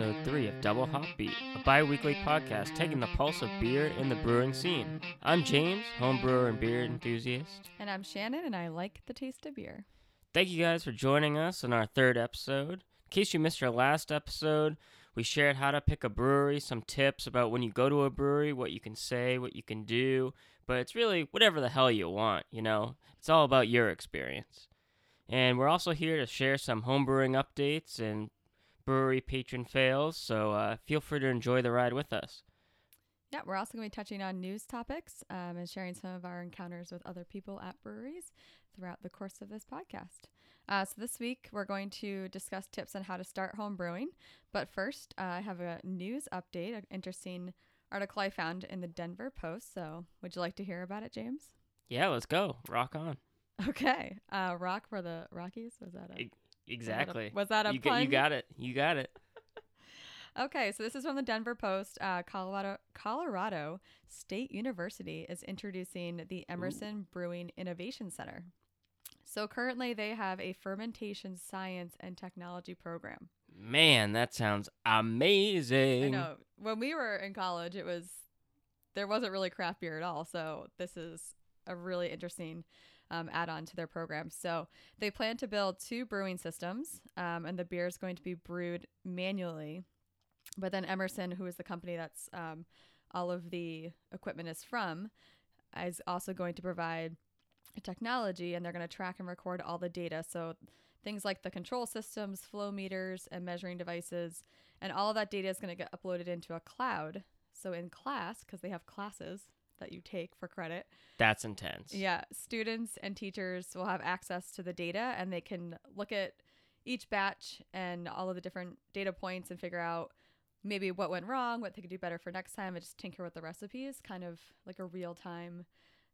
episode 3 of Double Hop Beat, a bi weekly podcast taking the pulse of beer in the brewing scene. I'm James, home brewer and beer enthusiast. And I'm Shannon, and I like the taste of beer. Thank you guys for joining us in our third episode. In case you missed our last episode, we shared how to pick a brewery, some tips about when you go to a brewery, what you can say, what you can do, but it's really whatever the hell you want, you know? It's all about your experience. And we're also here to share some homebrewing updates and brewery patron fails, so uh, feel free to enjoy the ride with us. Yeah, we're also going to be touching on news topics um, and sharing some of our encounters with other people at breweries throughout the course of this podcast. Uh, so, this week we're going to discuss tips on how to start home brewing. But first, uh, I have a news update, an interesting article I found in the Denver Post. So, would you like to hear about it, James? Yeah, let's go. Rock on. Okay. Uh, rock for the Rockies? Was that a. Exactly. Was that a, was that a you, pun? you got it. You got it. Okay, so this is from the Denver Post. Uh, Colorado Colorado State University is introducing the Emerson Ooh. Brewing Innovation Center. So currently, they have a fermentation science and technology program. Man, that sounds amazing. I know. When we were in college, it was there wasn't really craft beer at all. So this is a really interesting um, add on to their program. So they plan to build two brewing systems, um, and the beer is going to be brewed manually but then Emerson, who is the company that's um, all of the equipment is from, is also going to provide technology and they're going to track and record all the data. So things like the control systems, flow meters, and measuring devices, and all that data is going to get uploaded into a cloud. So in class, because they have classes that you take for credit. That's intense. Yeah, students and teachers will have access to the data and they can look at each batch and all of the different data points and figure out maybe what went wrong, what they could do better for next time, and just tinker with the recipes, kind of like a real time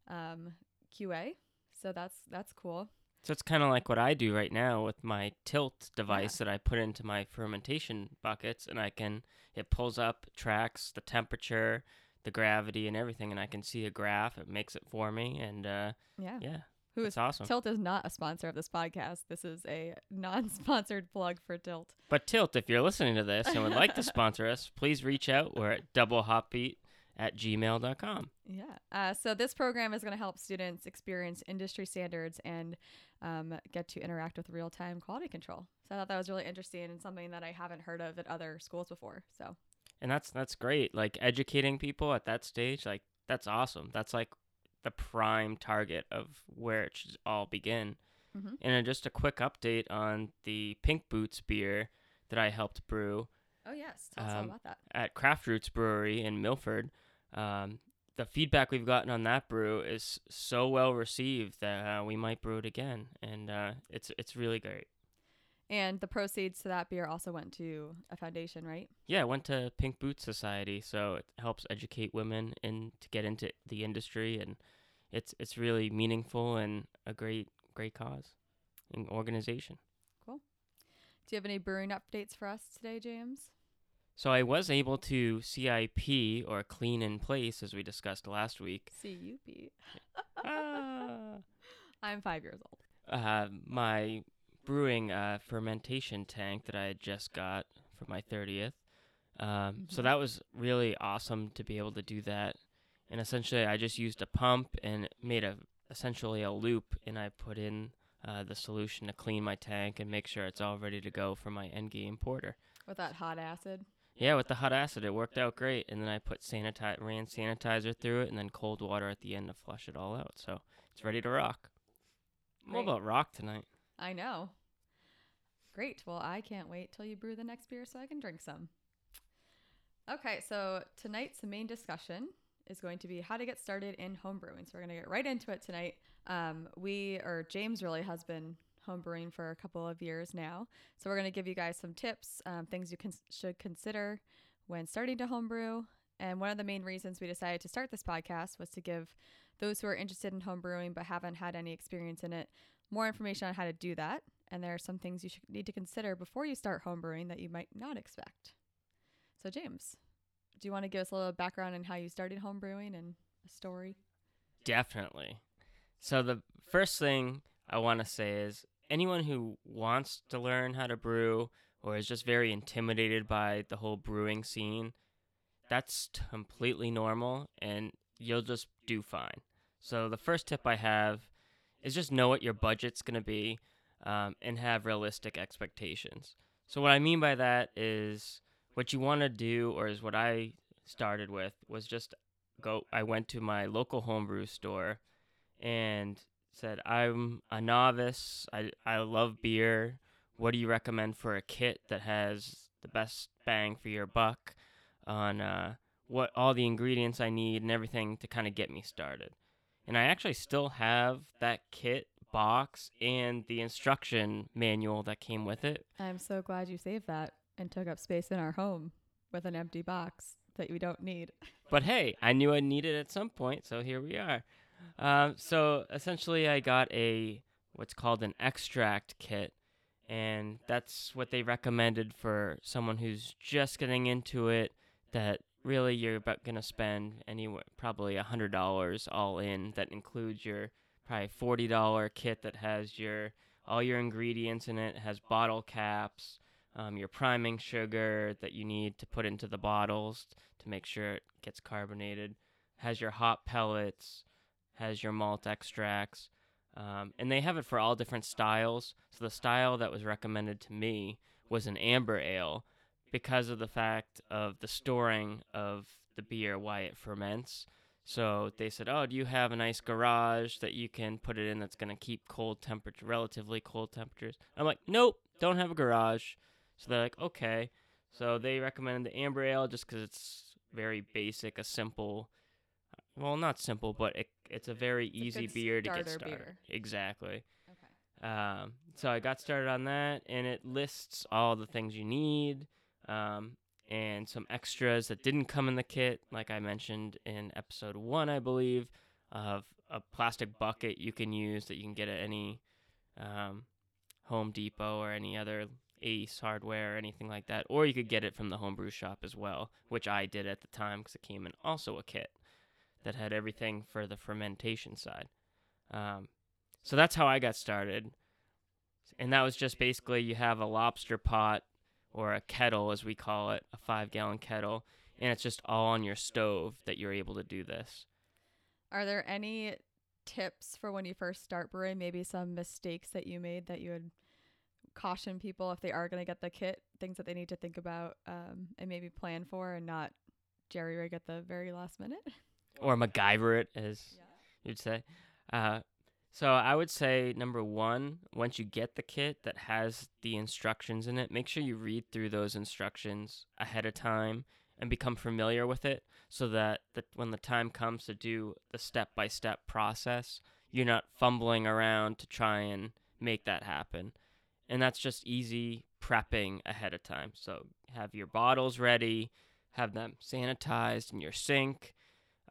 um, QA. So that's that's cool. So it's kind of like what I do right now with my tilt device yeah. that I put into my fermentation buckets, and I can it pulls up, tracks the temperature, the gravity, and everything, and I can see a graph. It makes it for me, and uh, yeah, yeah, who is awesome. Tilt is not a sponsor of this podcast. This is a non-sponsored plug for Tilt. But Tilt, if you're listening to this and would like to sponsor us, please reach out. We're at doublehopbeat at gmail.com. Yeah. Uh, so this program is going to help students experience industry standards and um, get to interact with real-time quality control. So I thought that was really interesting and something that I haven't heard of at other schools before. So. And that's that's great. Like educating people at that stage, like that's awesome. That's like the prime target of where it should all begin. Mm-hmm. And just a quick update on the Pink Boots beer that I helped brew. Oh yes, tell us um, all about that. At Craft Roots Brewery in Milford, um, the feedback we've gotten on that brew is so well received that uh, we might brew it again, and uh, it's it's really great. And the proceeds to that beer also went to a foundation, right? Yeah, it went to Pink Boots Society, so it helps educate women and to get into the industry and it's it's really meaningful and a great great cause and organization. Cool. Do you have any brewing updates for us today, James? So I was able to CIP or clean in place as we discussed last week. CUP. ah. I'm five years old. Uh, my brewing uh, fermentation tank that I had just got for my 30th. Um, mm-hmm. So that was really awesome to be able to do that and essentially I just used a pump and made a essentially a loop, and I put in uh, the solution to clean my tank and make sure it's all ready to go for my end game porter. With that hot acid. Yeah, with the hot acid, it worked out great, and then I put sanitize ran sanitizer through it, and then cold water at the end to flush it all out. So it's ready to rock. What about rock tonight? I know. Great. Well, I can't wait till you brew the next beer so I can drink some. Okay, so tonight's main discussion is going to be how to get started in homebrewing. So we're going to get right into it tonight. Um, we, or James really has been homebrewing for a couple of years now. So we're going to give you guys some tips, um, things you can, should consider when starting to homebrew. And one of the main reasons we decided to start this podcast was to give those who are interested in homebrewing but haven't had any experience in it more information on how to do that. And there are some things you should need to consider before you start homebrewing that you might not expect. So, James, do you want to give us a little background on how you started home brewing and a story? Definitely. So the first thing I want to say is anyone who wants to learn how to brew or is just very intimidated by the whole brewing scene, that's completely normal and you'll just do fine. So, the first tip I have is just know what your budget's going to be um, and have realistic expectations. So, what I mean by that is what you want to do, or is what I started with, was just go. I went to my local homebrew store and said, I'm a novice. I, I love beer. What do you recommend for a kit that has the best bang for your buck on uh, what all the ingredients I need and everything to kind of get me started? And I actually still have that kit box and the instruction manual that came with it. I'm so glad you saved that and took up space in our home with an empty box that we don't need. But hey, I knew I needed it at some point, so here we are. Um, so essentially, I got a what's called an extract kit, and that's what they recommended for someone who's just getting into it. That really you're about gonna spend anywhere probably a hundred dollars all in. That includes your probably forty dollar kit that has your all your ingredients in it, has bottle caps, um, your priming sugar that you need to put into the bottles to make sure it gets carbonated, has your hop pellets, has your malt extracts, um, and they have it for all different styles. So the style that was recommended to me was an amber ale because of the fact of the storing of the beer, why it ferments. So they said, "Oh, do you have a nice garage that you can put it in that's going to keep cold temperature, relatively cold temperatures?" I'm like, "Nope, don't have a garage." So they're like, "Okay." So they recommended the amber ale just because it's very basic, a simple, well, not simple, but it, it's a very It's easy good beer to get started. beer. Exactly. Okay. Um, so I got started on that, and it lists all the things you need, um, and some extras that didn't come in the kit, like I mentioned in episode one, I believe, of a plastic bucket you can use that you can get at any um, Home Depot or any other Ace Hardware or anything like that, or you could get it from the homebrew shop as well, which I did at the time because it came in also a kit that had everything for the fermentation side. Um, so that's how I got started. And that was just basically you have a lobster pot or a kettle, as we call it, a five gallon kettle, and it's just all on your stove that you're able to do this. Are there any tips for when you first start brewing? Maybe some mistakes that you made that you would caution people if they are going to get the kit, things that they need to think about um, and maybe plan for and not jerry rig at the very last minute? Or MacGyver it, as you'd say. Uh, so I would say number one, once you get the kit that has the instructions in it, make sure you read through those instructions ahead of time and become familiar with it, so that the, when the time comes to do the step by step process, you're not fumbling around to try and make that happen. And that's just easy prepping ahead of time. So have your bottles ready, have them sanitized in your sink.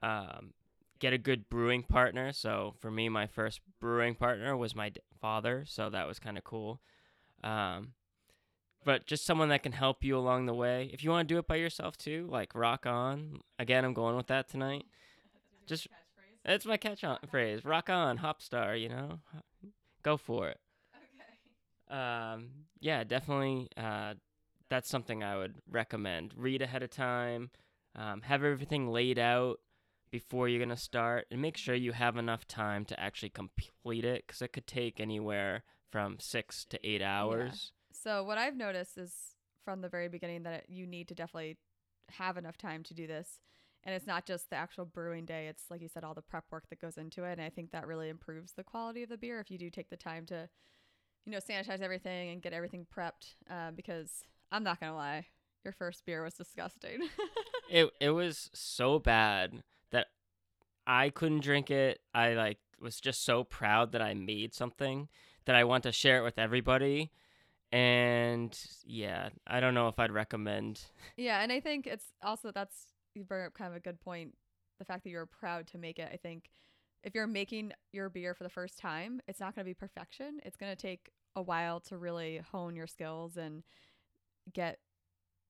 Um, get a good brewing partner. So for me, my first brewing partner was my d- father, so that was kind of cool. Um, but just someone that can help you along the way. If you want to do it by yourself too, like rock on. Again, I'm going with that tonight. Just it's my catch on phrase. Rock on, hop star. You know, go for it. Um, yeah, definitely. Uh, that's something I would recommend. Read ahead of time. Um, have everything laid out before you're gonna start, and make sure you have enough time to actually complete it, because it could take anywhere from six to eight hours. So what I've noticed is from the very beginning that it, you need to definitely have enough time to do this. And it's not just the actual brewing day. It's like you said, all the prep work that goes into it. And I think that really improves the quality of the beer if you do take the time to, you know, sanitize everything and get everything prepped. Uh, because I'm not gonna lie, your first beer was disgusting. It it was so bad I couldn't drink it. I like was just so proud that I made something that I want to share it with everybody. And yeah, I don't know if I'd recommend Yeah, and I think it's also that's you bring up kind of a good point. The fact that you're proud to make it. I think if you're making your beer for the first time, it's not going to be perfection. It's going to take a while to really hone your skills and get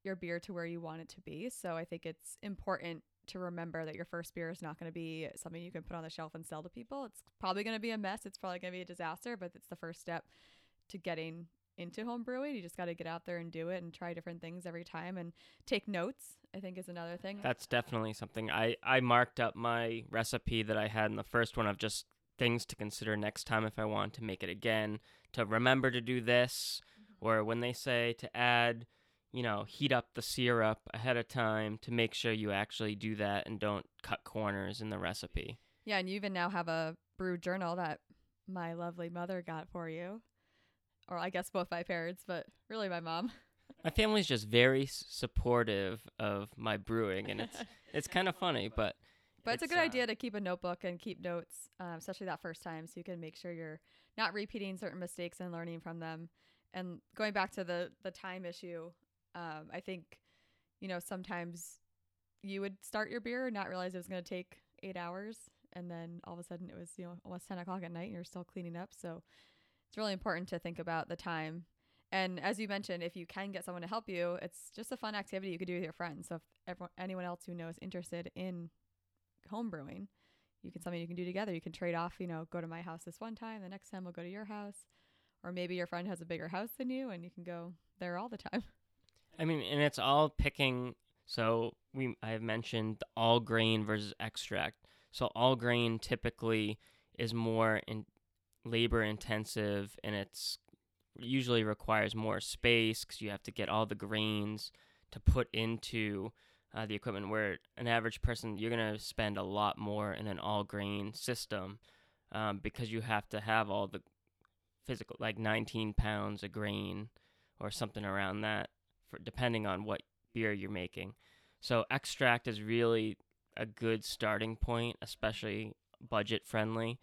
your beer to where you want it to be. So I think it's important to remember that your first beer is not going to be something you can put on the shelf and sell to people. It's probably going to be a mess. It's probably going to be a disaster, but it's the first step to getting into home brewing. You just got to get out there and do it and try different things every time and take notes. I think is another thing. That's definitely something I I marked up my recipe that I had in the first one of just things to consider next time if I want to make it again, to remember to do this, mm-hmm. or when they say to add, you know, heat up the syrup ahead of time to make sure you actually do that and don't cut corners in the recipe. Yeah, and you even now have a brew journal that my lovely mother got for you. Or I guess both my parents, but really my mom. My family's just very supportive of my brewing and it's it's kind of funny, but But it's, a good uh, idea to keep a notebook and keep notes, um, especially that first time, so you can make sure you're not repeating certain mistakes and learning from them. And going back to the the time issue, um, I think, you know, sometimes you would start your beer and not realize it was going to take eight hours, and then all of a sudden it was you know almost ten o'clock at night and you're still cleaning up. So it's really important to think about the time. And as you mentioned, if you can get someone to help you, it's just a fun activity you could do with your friends. So if everyone, anyone else who knows interested in home brewing, you can something you can do together. You can trade off, you know, go to my house this one time, the next time we'll go to your house. Or maybe your friend has a bigger house than you and you can go there all the time. I mean, and it's all picking. So we I have mentioned all grain versus extract. So all grain typically is more in labor intensive, and it's usually requires more space because you have to get all the grains to put into uh, the equipment. Where an average person, you're gonna spend a lot more in an all grain system um, because you have to have all the physical, like 19 pounds of grain or something around that for depending on what beer you're making. So extract is really a good starting point, especially budget friendly,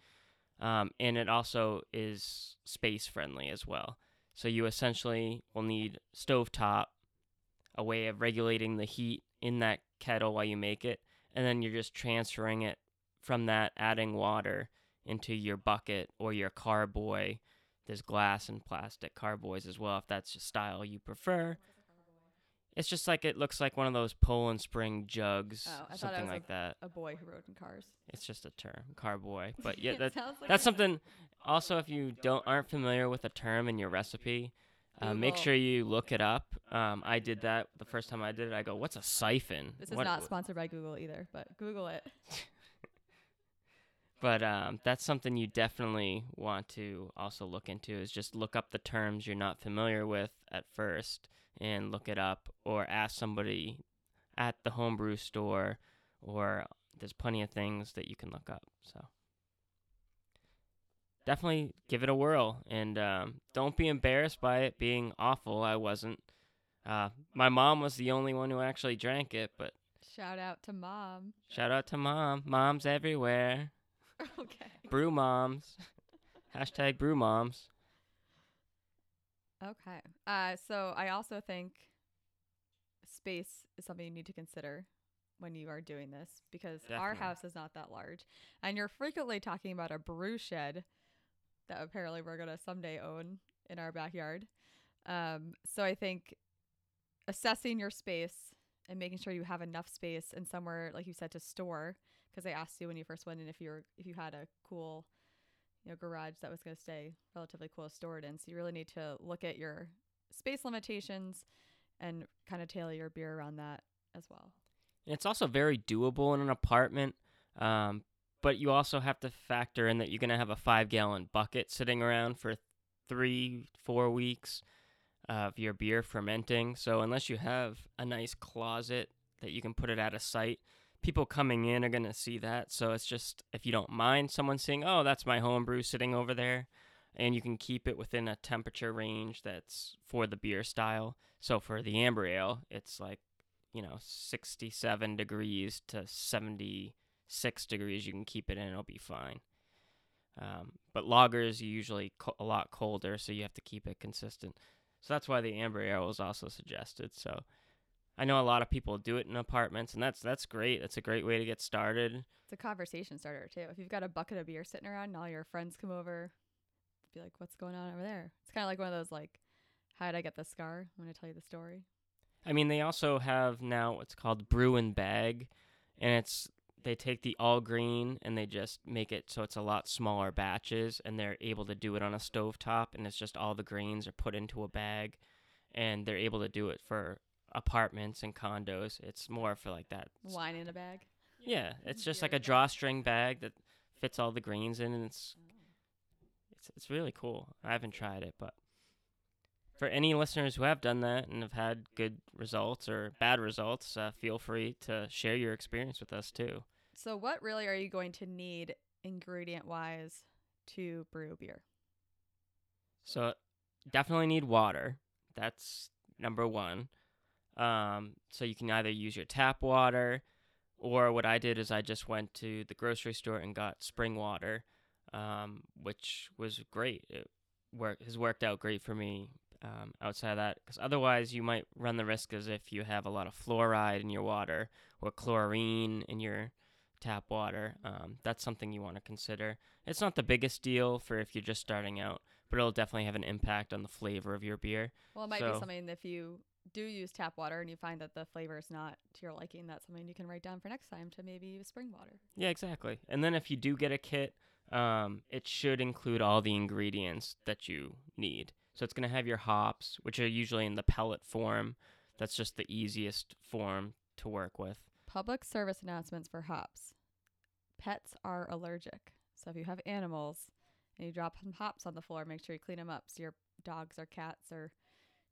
um, and it also is space friendly as well. So you essentially will need stovetop, a way of regulating the heat in that kettle while you make it, and then you're just transferring it from that, adding water into your bucket or your carboy. There's glass and plastic carboys as well, if that's the style you prefer. It's just like it looks like one of those Poland Spring jugs, Oh, I thought it something like that. A boy who rode in cars. It's just a term, carboy. But yeah, that, like that's a- something. Also, if you don't aren't familiar with a term in your recipe, uh, make sure you look it up. Um, I did that the first time I did it. I go, "What's a siphon?" This is What- not sponsored by Google either, but Google it. But um, that's something you definitely want to also look into is just look up the terms you're not familiar with at first and look it up or ask somebody at the homebrew store or there's plenty of things that you can look up. So definitely give it a whirl and um, don't be embarrassed by it being awful. I wasn't. Uh, my mom was the only one who actually drank it, but Shout out to mom. shout out to mom. Moms everywhere. okay. brew moms. Hashtag brew moms. Okay. Uh, so I also think space is something you need to consider when you are doing this because our house is not that large. And you're frequently talking about a brew shed that apparently we're going to someday own in our backyard. Um, so I think assessing your space and making sure you have enough space and somewhere, like you said, to store. Because I asked you when you first went in if you were if you had a cool, you know, garage that was going to stay relatively cool stored in. So you really need to look at your space limitations and kind of tailor your beer around that as well. And it's also very doable in an apartment. Um, but you also have to factor in that you're going to have a five gallon bucket sitting around for three, four weeks of your beer fermenting. So unless you have a nice closet that you can put it at a site, people coming in are going to see that. So it's just, if you don't mind someone seeing, oh, that's my homebrew sitting over there, and you can keep it within a temperature range that's for the beer style. So for the amber ale, it's like, you know, 67 degrees to 76 degrees. You can keep it in, it'll be fine. Um, but lagers are usually co- a lot colder, so you have to keep it consistent. So that's why the amber ale was also suggested. So I know a lot of people do it in apartments, and that's that's great. That's a great way to get started. It's a conversation starter too. If you've got a bucket of beer sitting around and all your friends come over, be like, "What's going on over there?" It's kind of like one of those like, "How did I get the scar?" I'm gonna tell you the story. I mean, they also have now what's called brew and bag, and it's they take the all grain and they just make it so it's a lot smaller batches and they're able to do it on a stovetop and it's just all the grains are put into a bag and they're able to do it for apartments and condos. It's more for like that. Wine in a bag. Yeah, it's just like a drawstring bag that fits all the grains in and it's it's it's really cool. I haven't tried it, but for any listeners who have done that and have had good results or bad results, uh, feel free to share your experience with us too. So, what really are you going to need ingredient wise to brew beer? So definitely need water. That's number one. Um, so you can either use your tap water, or what I did is I just went to the grocery store and got spring water, um, which was great. It work has worked out great for me. Um, outside of that, because otherwise you might run the risk as if you have a lot of fluoride in your water or chlorine in your tap water. Um, that's something you want to consider. It's not the biggest deal for if you're just starting out, but it'll definitely have an impact on the flavor of your beer. Well, it might So- be something if you do use tap water and you find that the flavor is not to your liking, that's something you can write down for next time to maybe use spring water. Yeah, exactly. And then if you do get a kit, um, it should include all the ingredients that you need. So it's going to have your hops, which are usually in the pellet form. That's just the easiest form to work with. Public service announcements for hops. Pets are allergic. So if you have animals and you drop some hops on the floor, make sure you clean them up so your dogs or cats or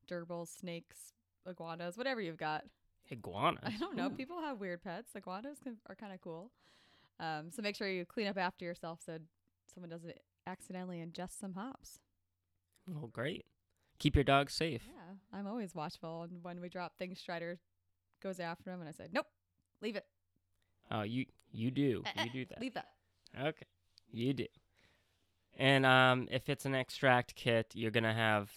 gerbils, snakes, iguanas, whatever you've got. Iguanas. I don't know. Ooh. People have weird pets. Iguanas can, are kind of cool. Um, so make sure you clean up after yourself so someone doesn't accidentally ingest some hops. Well, great. Keep your dog safe. Yeah, I'm always watchful. And when we drop things, Strider goes after him, and I said, "Nope, leave it. Oh, you you do. You do that. Leave that." Okay, you do. And um, if it's an extract kit, you're gonna have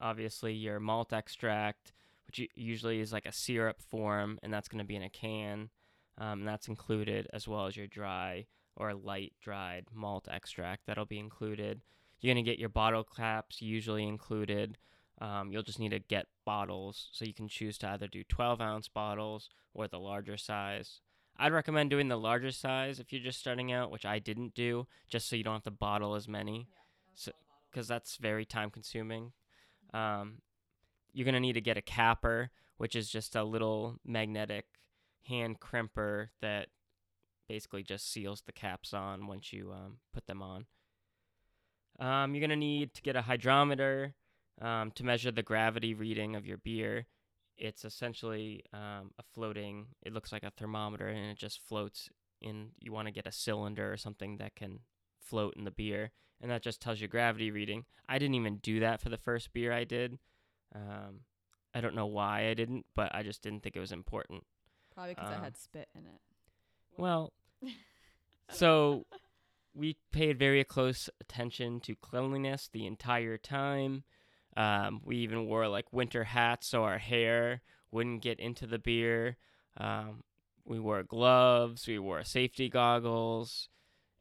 obviously your malt extract, which usually is like a syrup form, and that's gonna be in a can. Um, and that's included as well as your dry or light dried malt extract. That'll be included. You're gonna get your bottle caps, usually included. Um, you'll just need to get bottles, so you can choose to either do 12 ounce bottles or the larger size. I'd recommend doing the larger size if you're just starting out, which I didn't do, just so you don't have to bottle as many, because that's very time consuming. Um, you're gonna need to get a capper, which is just a little magnetic hand crimper that basically just seals the caps on once you um, put them on. Um, you're gonna need to get a hydrometer um, to measure the gravity reading of your beer. It's essentially um, a floating it looks like a thermometer and it just floats in you want to get a cylinder or something that can float in the beer and that just tells you gravity reading. I didn't even do that for the first beer i did um, i don't know why i didn't but i just didn't think it was important Probably because I Um, had spit in it. well so we paid very close attention to cleanliness the entire time um, we even wore like winter hats so our hair wouldn't get into the beer. Um, we wore gloves. We wore safety goggles.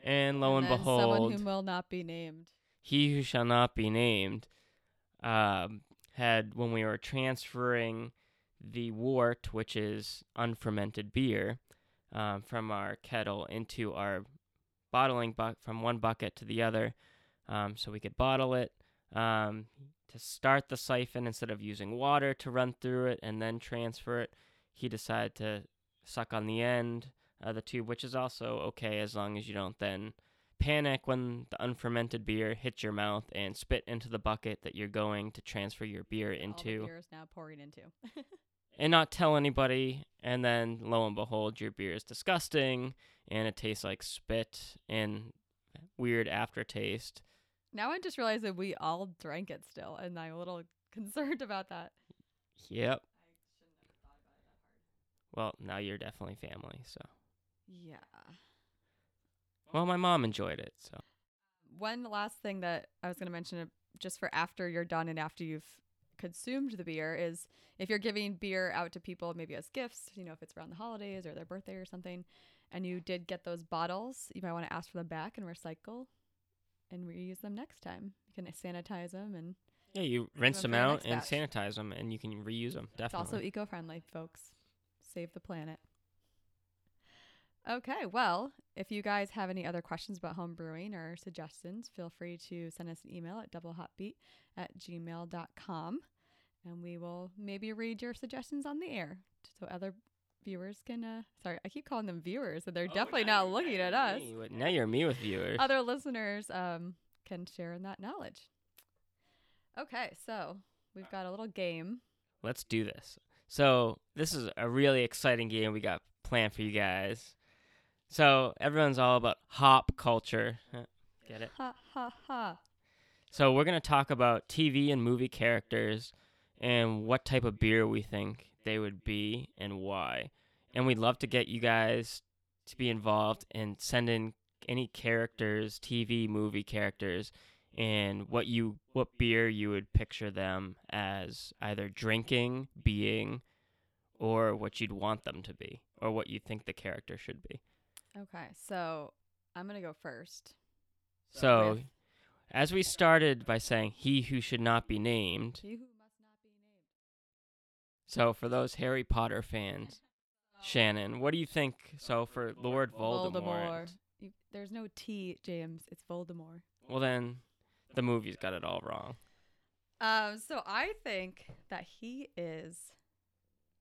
And lo and, then behold, someone who will not be named. he who shall not be named um, had, when we were transferring the wort, which is unfermented beer, um, from our kettle into our bottling bucket, from one bucket to the other, um, so we could bottle it. Um, to start the siphon, instead of using water to run through it and then transfer it, he decided to suck on the end of the tube, which is also okay as long as you don't then panic when the unfermented beer hits your mouth and spit into the bucket that you're going to transfer your beer into. All beer is now pouring into. and not tell anybody and then lo and behold your beer is disgusting and it tastes like spit and weird aftertaste now I just realized that we all drank it still, and I'm a little concerned about that. yep well now you're definitely family so Yeah. Well my mom enjoyed it so One last thing that I was going to mention, uh, just for after you're done and after you've consumed the beer, is if you're giving beer out to people, maybe as gifts, you know, if it's around the holidays or their birthday or something, and you did get those bottles, you might want to ask for them back and recycle and reuse them next time. You can sanitize them, and yeah you rinse them them out and batch. sanitize them and you can reuse them definitely it's also eco friendly, folks. Save the planet. Okay, well, if you guys have any other questions about home brewing or suggestions, feel free to send us an email at doublehopbeat at gmail.com and we will maybe read your suggestions on the air so other viewers can, uh, sorry, I keep calling them viewers, and they're definitely not looking at us. Me. Now you're me with viewers. Other listeners um, can share in that knowledge. Okay, so we've got a little game. Let's do this. So this is a really exciting game we got planned for you guys. So everyone's all about hop culture. Get it? Ha ha ha. So we're gonna talk about TV and movie characters and what type of beer we think they would be and why. And we'd love to get you guys to be involved and send in any characters, TV, movie characters, and what you what beer you would picture them as either drinking, being, or what you'd want them to be, or what you think the character should be. Okay, so I'm going to go first. So, With- as we started by saying, he who should not be named. He who must not be named. So, for those Harry Potter fans, Shannon, what do you think? So, for Lord Voldemort, You, there's no T, James. It's Voldemort. well, then the movie's got it all wrong. Um, so I think that he is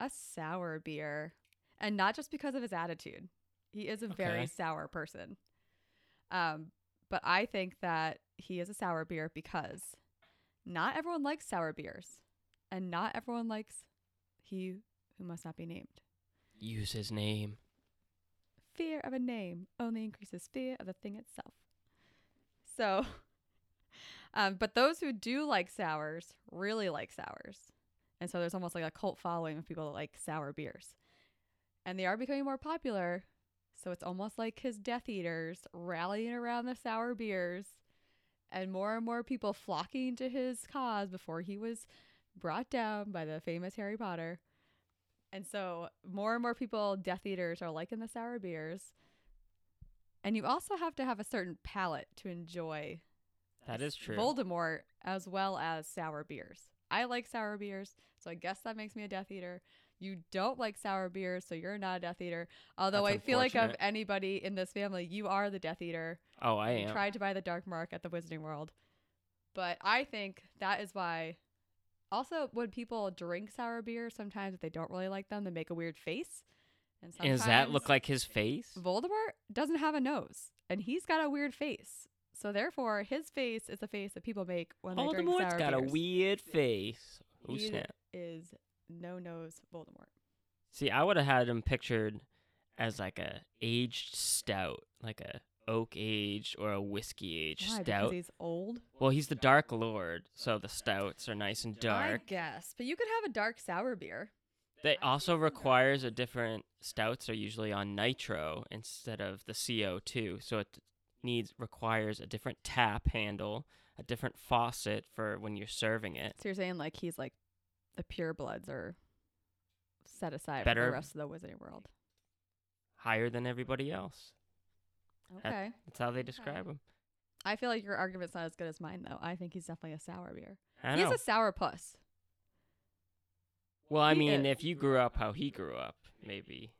a sour beer, and not just because of his attitude. He is a very sour person. Um, but I think that he is a sour beer because not everyone likes sour beers, and not everyone likes he who must not be named. Use his name. Fear of a name only increases fear of the thing itself. So, um, but those who do like sours really like sours. And so there's almost like a cult following of people that like sour beers. And they are becoming more popular. So it's almost like his Death Eaters rallying around the sour beers and more and more people flocking to his cause before he was brought down by the famous Harry Potter. And so more and more people, Death Eaters, are liking the sour beers. And you also have to have a certain palate to enjoy That is true. Voldemort as well as sour beers. I like sour beers, so I guess that makes me a Death Eater. You don't like sour beer, so you're not a Death Eater. Although That's I feel like of anybody in this family, you are the Death Eater. oh, I You am. tried to buy the Dark Mark at the Wizarding World. But I think that is why. Also, when people drink sour beer, sometimes if they don't really like them, they make a weird face. And And does that look like his face? Voldemort doesn't have a nose, and he's got a weird face. So therefore, his face is the face that people make when they drink Voldemort's sour got a weird face. Oh, He snap. is no nose Voldemort. See, I would have had him pictured as like a aged stout, like a oak aged or a whiskey aged Why? Because stout. he's old. Well, he's the Dark Lord, so the stouts are nice and dark. I guess, but you could have a dark sour beer. That also requires a different stouts are usually on nitro instead of the CO2, so it needs requires a different tap handle, a different faucet for when you're serving it. So you're saying like he's like the pure bloods are set aside for Better- the rest of the Wizarding World. Higher than everybody else. That- Okay. That's how they describe him. I feel like your argument's not as good as mine though. I think he's definitely a sour beer. I He's know. a sour puss. well, I he mean, is. if you grew up how he grew up, maybe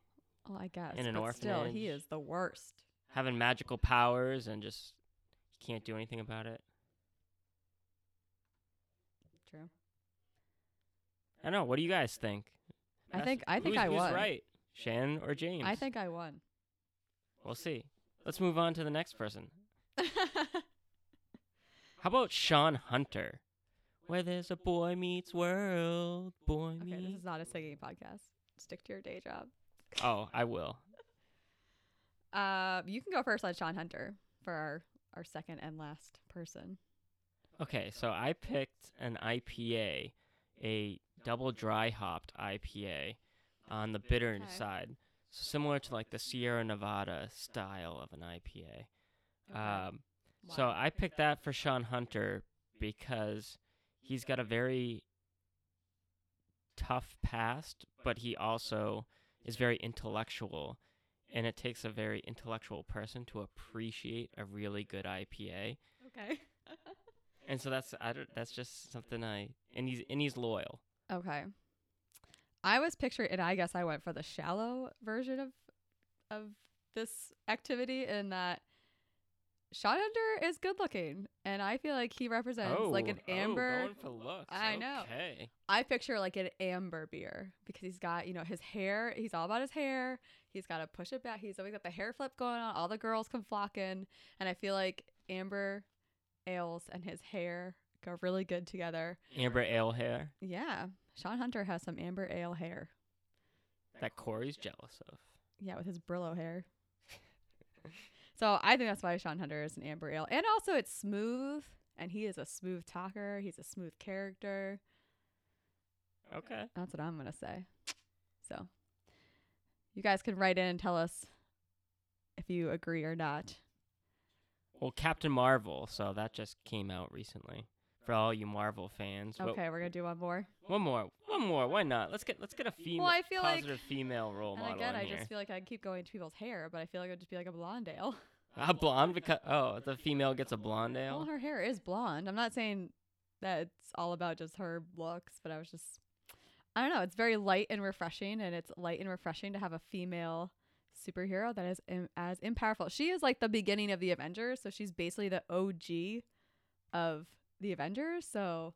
Well, I guess. In an but still, he orphanage. is the worst. having magical powers and just you can't do anything about it. True. I don't know. What do you guys think? I think- I think who's, I who's won. right, Shannon or James? I think I won. we'll see. Let's move on to the next person. How about Shawn Hunter? Where there's a boy meets world, boy okay, this is not a singing podcast. Stick to your day job. Oh, I will. Uh, you can go first on Shawn Hunter for our, our second and last person. Okay, so I picked an IPA, a double dry hopped IPA on the bitter Okay. side, similar to like the Sierra Nevada style of an IPA. Um, so I picked that for Shawn Hunter because he's got a very tough past, but he also is very intellectual. And it takes a very intellectual person to appreciate a really good IPA. Okay. And so that's I don't, that's just something I and he's and he's loyal. Okay. I was picturing, and I guess I went for the shallow version of of this activity in that Shawn Hunter is good looking, and I feel like he represents oh, like an oh, amber. going for looks. I know. Okay. I picture like an amber beer because he's got, you know, his hair. He's all about his hair. He's got to push it back. He's always got the hair flip going on. All the girls come flocking. And I feel like amber ales and his hair go really good together. Amber ale hair Yeah. Shawn Hunter has some amber ale hair. that Cory's jealous of. Yeah, with his Brillo hair. so I think that's why Shawn Hunter is an amber ale. And also it's smooth. And he is a smooth talker. He's a smooth character. Okay. That's what I'm gonna say. So, you guys can write in and tell us if you agree or not. Well, Captain Marvel, so that just came out recently for all you Marvel fans. But Okay, we're gonna do one more. one more, one more. Why not? Let's get let's get a female, I feel like- positive female role And model again, in I here. just feel like I keep going to people's hair, but I feel like it would just be like a blonde ale. A blonde because oh, the female gets a blonde ale. Well, her hair is blonde. I'm not saying that it's all about just her looks, but I was just, I don't know. It's very light and refreshing, and it's light and refreshing to have a female superhero that is Im- as impowerful. She is like the beginning of the Avengers, so she's basically the OG of the Avengers. So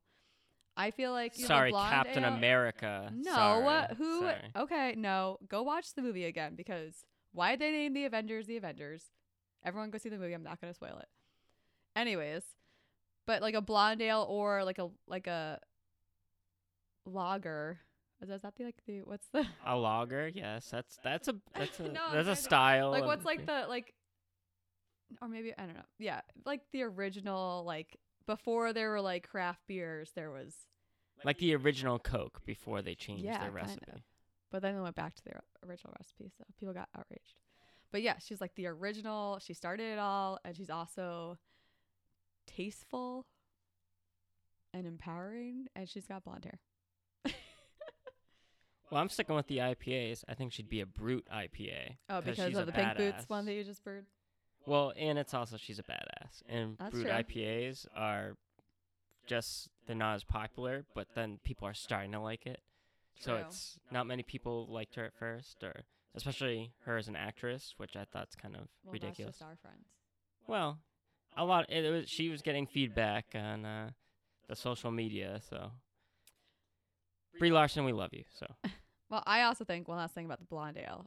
I feel like know, Sorry, Captain ale- America. No, Sorry. uh, who? Sorry. Okay, no. Go watch the movie again because why they name the Avengers the Avengers? Everyone go see the movie. I'm not gonna spoil it. Anyways, but like a blonde ale or like a like a lager. Is that the like the what's the A lager, yes. That's that's a that's a No, that's a style. like what's like the like or maybe I don't know. Yeah, like the original like before there were like craft beers. There was like the original Coke before they changed Yeah, their kind of. recipe. But then they went back to their original recipe, so people got outraged. But yeah, she's like the original. She started it all, and she's also tasteful and empowering, and she's got blonde hair. Well, I'm sticking with the IPAs. I think she'd be a brut IPA. Oh, because of the pink boots one that you just brewed. Well, and it's also she's a badass. And That's brut true. IPAs are just they're not as popular, but then people are starting to like it. So True. it's not many people liked her at first, or especially her as an actress, which I thought's kind of Well, ridiculous. that's just our friends. Well, a lot. It was she was getting feedback on uh, the social media, so. Brie Larson, we love you. So Well, I also think one last thing about the blonde ale.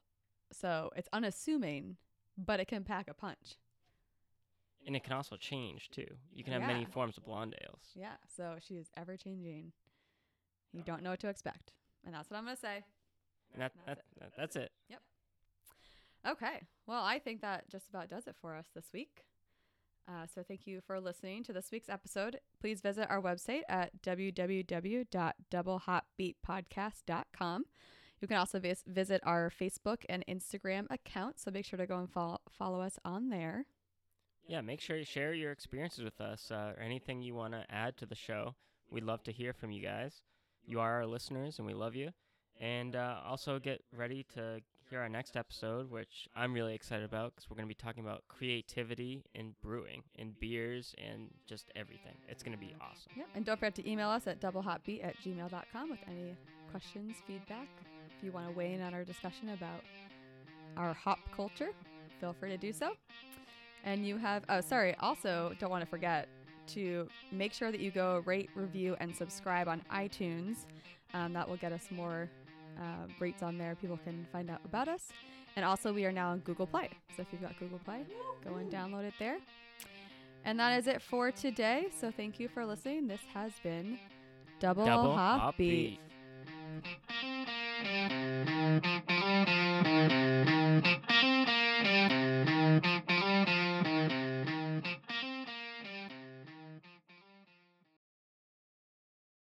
So it's unassuming, but it can pack a punch. and it can also change too. You can have many forms of blonde ales. Yeah. So she is ever changing. You don't know what to expect, and that's what I'm gonna say. And that, That's that, that that's it. Yep. Okay. Well, I think that just about does it for us this week. Uh, so thank you for listening to this week's episode. Please visit our website at www.doublehopbeatpodcast.com. You can also vis- visit our Facebook and Instagram account. So make sure to go and follow, follow us on there. Yeah, make sure you share your experiences with us uh, or anything you want to add to the show. We'd love to hear from you guys. You are our listeners, and we love you. And uh, also get ready to hear our next episode, which I'm really excited about because we're going to be talking about creativity in brewing, in beers, and just everything. It's going to be awesome. Yep. And don't forget to email us at doublehopbeat at gmail.com with any questions, feedback. If you want to weigh in on our discussion about our hop culture, feel free to do so. And you have, oh, sorry, also don't want to forget to make sure that you go rate, review, and subscribe on iTunes. Um, that will get us more uh, rates on there. People can find out about us. And also, we are now on Google Play. So if you've got Google Play, go and download it there. And that is it for today. So thank you for listening. This has been Double, Double Hop, Hop Beat. Beat.